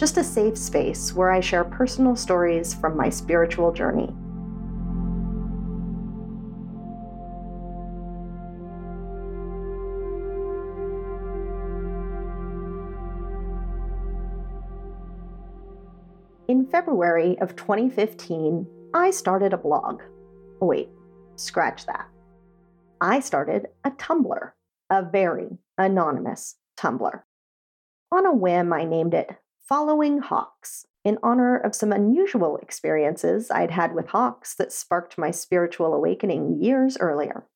just a safe space where I share personal stories from my spiritual journey. In February of 2015, I started a blog. Oh, wait, scratch that. I started a Tumblr, a very anonymous Tumblr. On a whim, I named it Following Hawks in honor of some unusual experiences I'd had with hawks that sparked my spiritual awakening years earlier.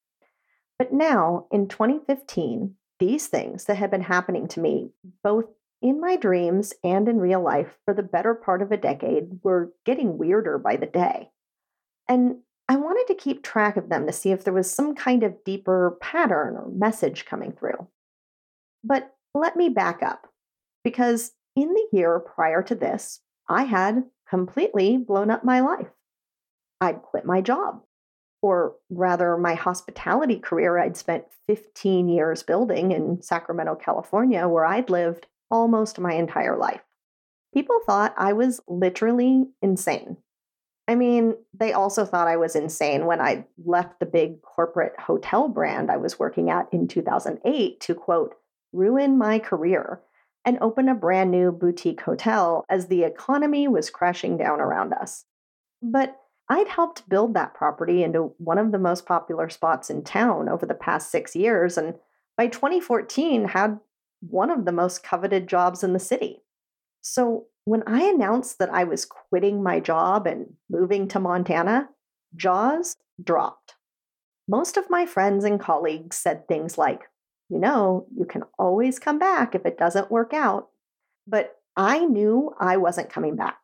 But now, in 2015, these things that had been happening to me, both in my dreams and in real life for the better part of a decade, were getting weirder by the day. And I wanted to keep track of them to see if there was some kind of deeper pattern or message coming through. But let me back up, because in the year prior to this, I had completely blown up my life. I'd quit my job, or rather, my hospitality career I'd spent 15 years building in Sacramento, California, where I'd lived almost my entire life. People thought I was literally insane. I mean, they also thought I was insane when I left the big corporate hotel brand I was working at in 2008 to quote, ruin my career and open a brand new boutique hotel as the economy was crashing down around us. But I'd helped build that property into one of the most popular spots in town over the past six years, and by 2014 had one of the most coveted jobs in the city. So when I announced that I was quitting my job and moving to Montana, jaws dropped. Most of my friends and colleagues said things like, you know, you can always come back if it doesn't work out. But I knew I wasn't coming back.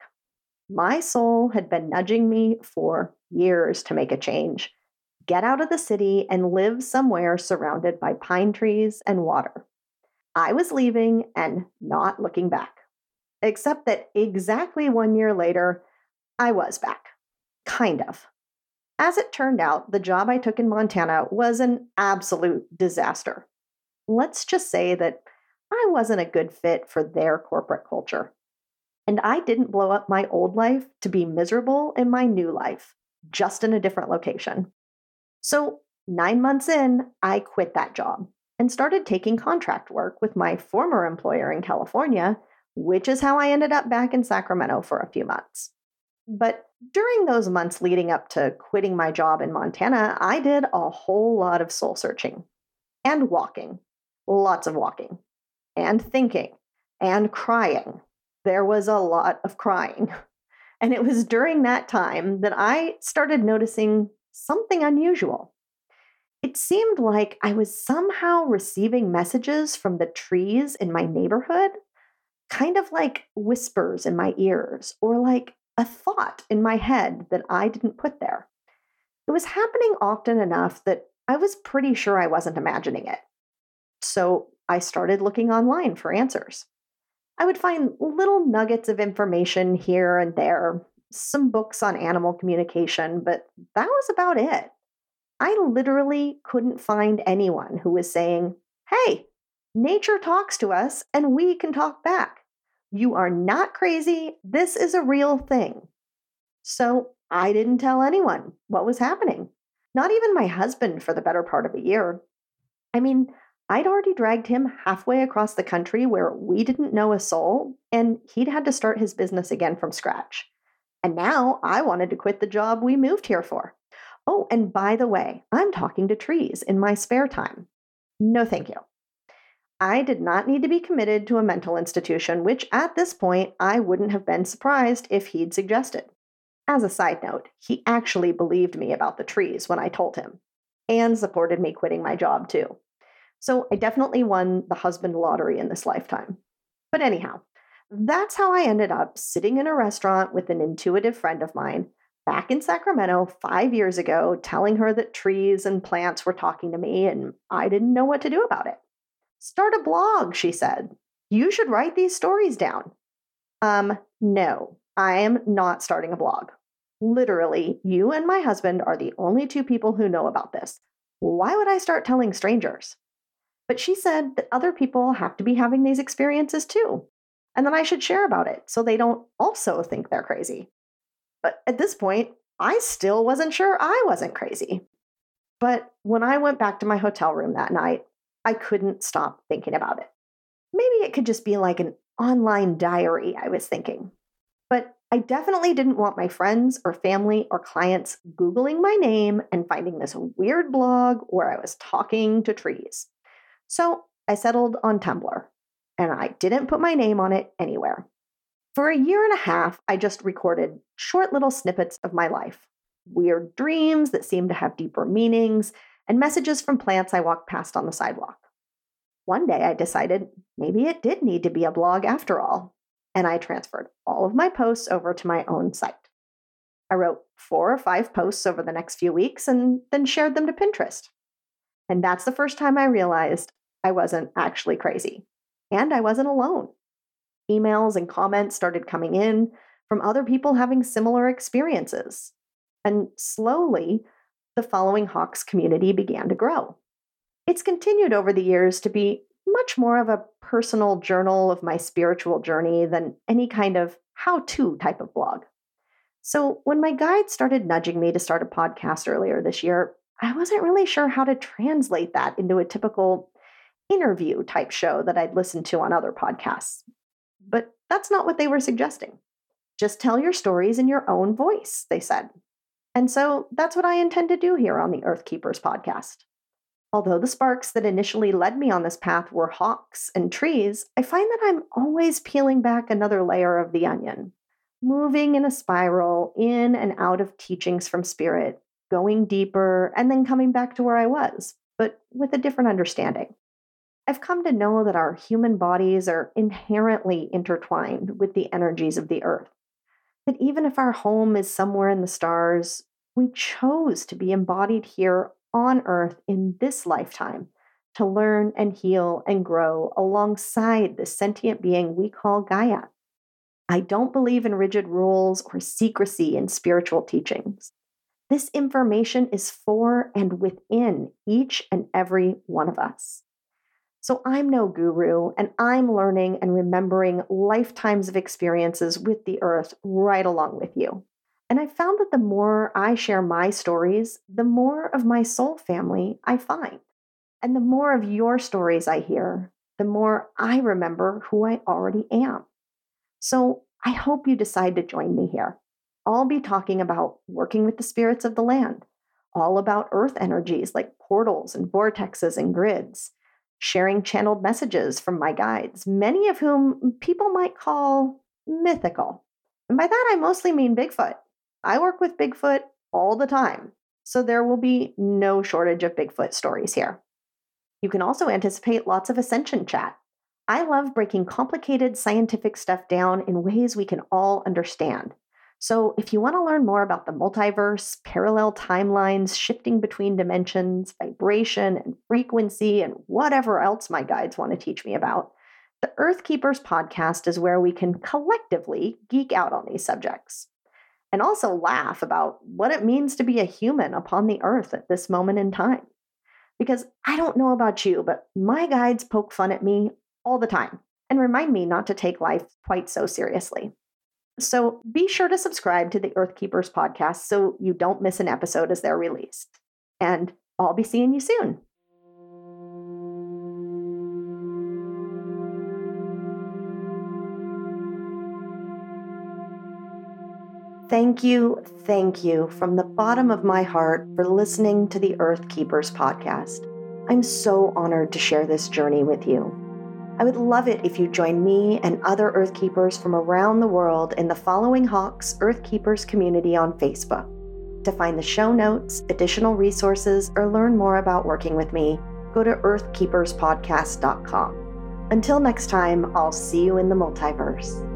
My soul had been nudging me for years to make a change, get out of the city and live somewhere surrounded by pine trees and water. I was leaving and not looking back. Except that exactly one year later, I was back. Kind of. As it turned out, the job I took in Montana was an absolute disaster let's just say that I wasn't a good fit for their corporate culture. And I didn't blow up my old life to be miserable in my new life, just in a different location. So, nine months in, I quit that job and started taking contract work with my former employer in California, which is how I ended up back in Sacramento for a few months. But during those months leading up to quitting my job in Montana, I did a whole lot of soul searching and walking lots of walking and thinking and crying. There was a lot of crying. And it was during that time that I started noticing something unusual. It seemed like I was somehow receiving messages from the trees in my neighborhood, kind of like whispers in my ears or like a thought in my head that I didn't put there. It was happening often enough that I was pretty sure I wasn't imagining it. So I started looking online for answers. I would find little nuggets of information here and there, some books on animal communication, but that was about it. I literally couldn't find anyone who was saying, hey, nature talks to us and we can talk back. You are not crazy. This is a real thing. So I didn't tell anyone what was happening, not even my husband for the better part of a year. I mean, I'd already dragged him halfway across the country where we didn't know a soul, and he'd had to start his business again from scratch. And now I wanted to quit the job we moved here for. Oh, and by the way, I'm talking to trees in my spare time. No, thank you. I did not need to be committed to a mental institution, which at this point I wouldn't have been surprised if he'd suggested. As a side note, he actually believed me about the trees when I told him, and supported me quitting my job too. So I definitely won the husband lottery in this lifetime. But anyhow, that's how I ended up sitting in a restaurant with an intuitive friend of mine back in Sacramento five years ago, telling her that trees and plants were talking to me and I didn't know what to do about it. Start a blog, she said. You should write these stories down. Um, no, I am not starting a blog. Literally, you and my husband are the only two people who know about this. Why would I start telling strangers? But she said that other people have to be having these experiences too, and that I should share about it so they don't also think they're crazy. But at this point, I still wasn't sure I wasn't crazy. But when I went back to my hotel room that night, I couldn't stop thinking about it. Maybe it could just be like an online diary, I was thinking. But I definitely didn't want my friends or family or clients Googling my name and finding this weird blog where I was talking to trees. So I settled on Tumblr, and I didn't put my name on it anywhere. For a year and a half, I just recorded short little snippets of my life weird dreams that seemed to have deeper meanings, and messages from plants I walked past on the sidewalk. One day I decided maybe it did need to be a blog after all, and I transferred all of my posts over to my own site. I wrote four or five posts over the next few weeks and then shared them to Pinterest. And that's the first time I realized I wasn't actually crazy. And I wasn't alone. Emails and comments started coming in from other people having similar experiences. And slowly, the following Hawks community began to grow. It's continued over the years to be much more of a personal journal of my spiritual journey than any kind of how to type of blog. So, when my guide started nudging me to start a podcast earlier this year, I wasn't really sure how to translate that into a typical interview type show that I'd listened to on other podcasts. But that's not what they were suggesting. Just tell your stories in your own voice, they said. And so that's what I intend to do here on the Earth Keepers podcast. Although the sparks that initially led me on this path were hawks and trees, I find that I'm always peeling back another layer of the onion, moving in a spiral in and out of teachings from spirit, going deeper, and then coming back to where I was, but with a different understanding. I've come to know that our human bodies are inherently intertwined with the energies of the earth. That even if our home is somewhere in the stars, we chose to be embodied here on earth in this lifetime to learn and heal and grow alongside the sentient being we call Gaia. I don't believe in rigid rules or secrecy in spiritual teachings. This information is for and within each and every one of us. So I'm no guru, and I'm learning and remembering lifetimes of experiences with the earth right along with you. And I found that the more I share my stories, the more of my soul family I find. And the more of your stories I hear, the more I remember who I already am. So I hope you decide to join me here. I'll be talking about working with the spirits of the land, all about earth energies like portals and vortexes and grids, sharing channeled messages from my guides, many of whom people might call mythical. And by that, I mostly mean Bigfoot. I work with Bigfoot all the time, so there will be no shortage of Bigfoot stories here. You can also anticipate lots of ascension chat. I love breaking complicated scientific stuff down in ways we can all understand. So, if you want to learn more about the multiverse, parallel timelines, shifting between dimensions, vibration and frequency, and whatever else my guides want to teach me about, the Earth Keepers podcast is where we can collectively geek out on these subjects and also laugh about what it means to be a human upon the earth at this moment in time. Because I don't know about you, but my guides poke fun at me all the time and remind me not to take life quite so seriously. So be sure to subscribe to the Earth Keepers podcast so you don't miss an episode as they're released. And I'll be seeing you soon. Thank you, thank you from the bottom of my heart for listening to the Earth Keepers podcast. I'm so honored to share this journey with you. I would love it if you join me and other Earth Keepers from around the world in the following Hawks Earth Keepers community on Facebook. To find the show notes, additional resources, or learn more about working with me, go to earthkeeperspodcast.com. Until next time, I'll see you in the multiverse.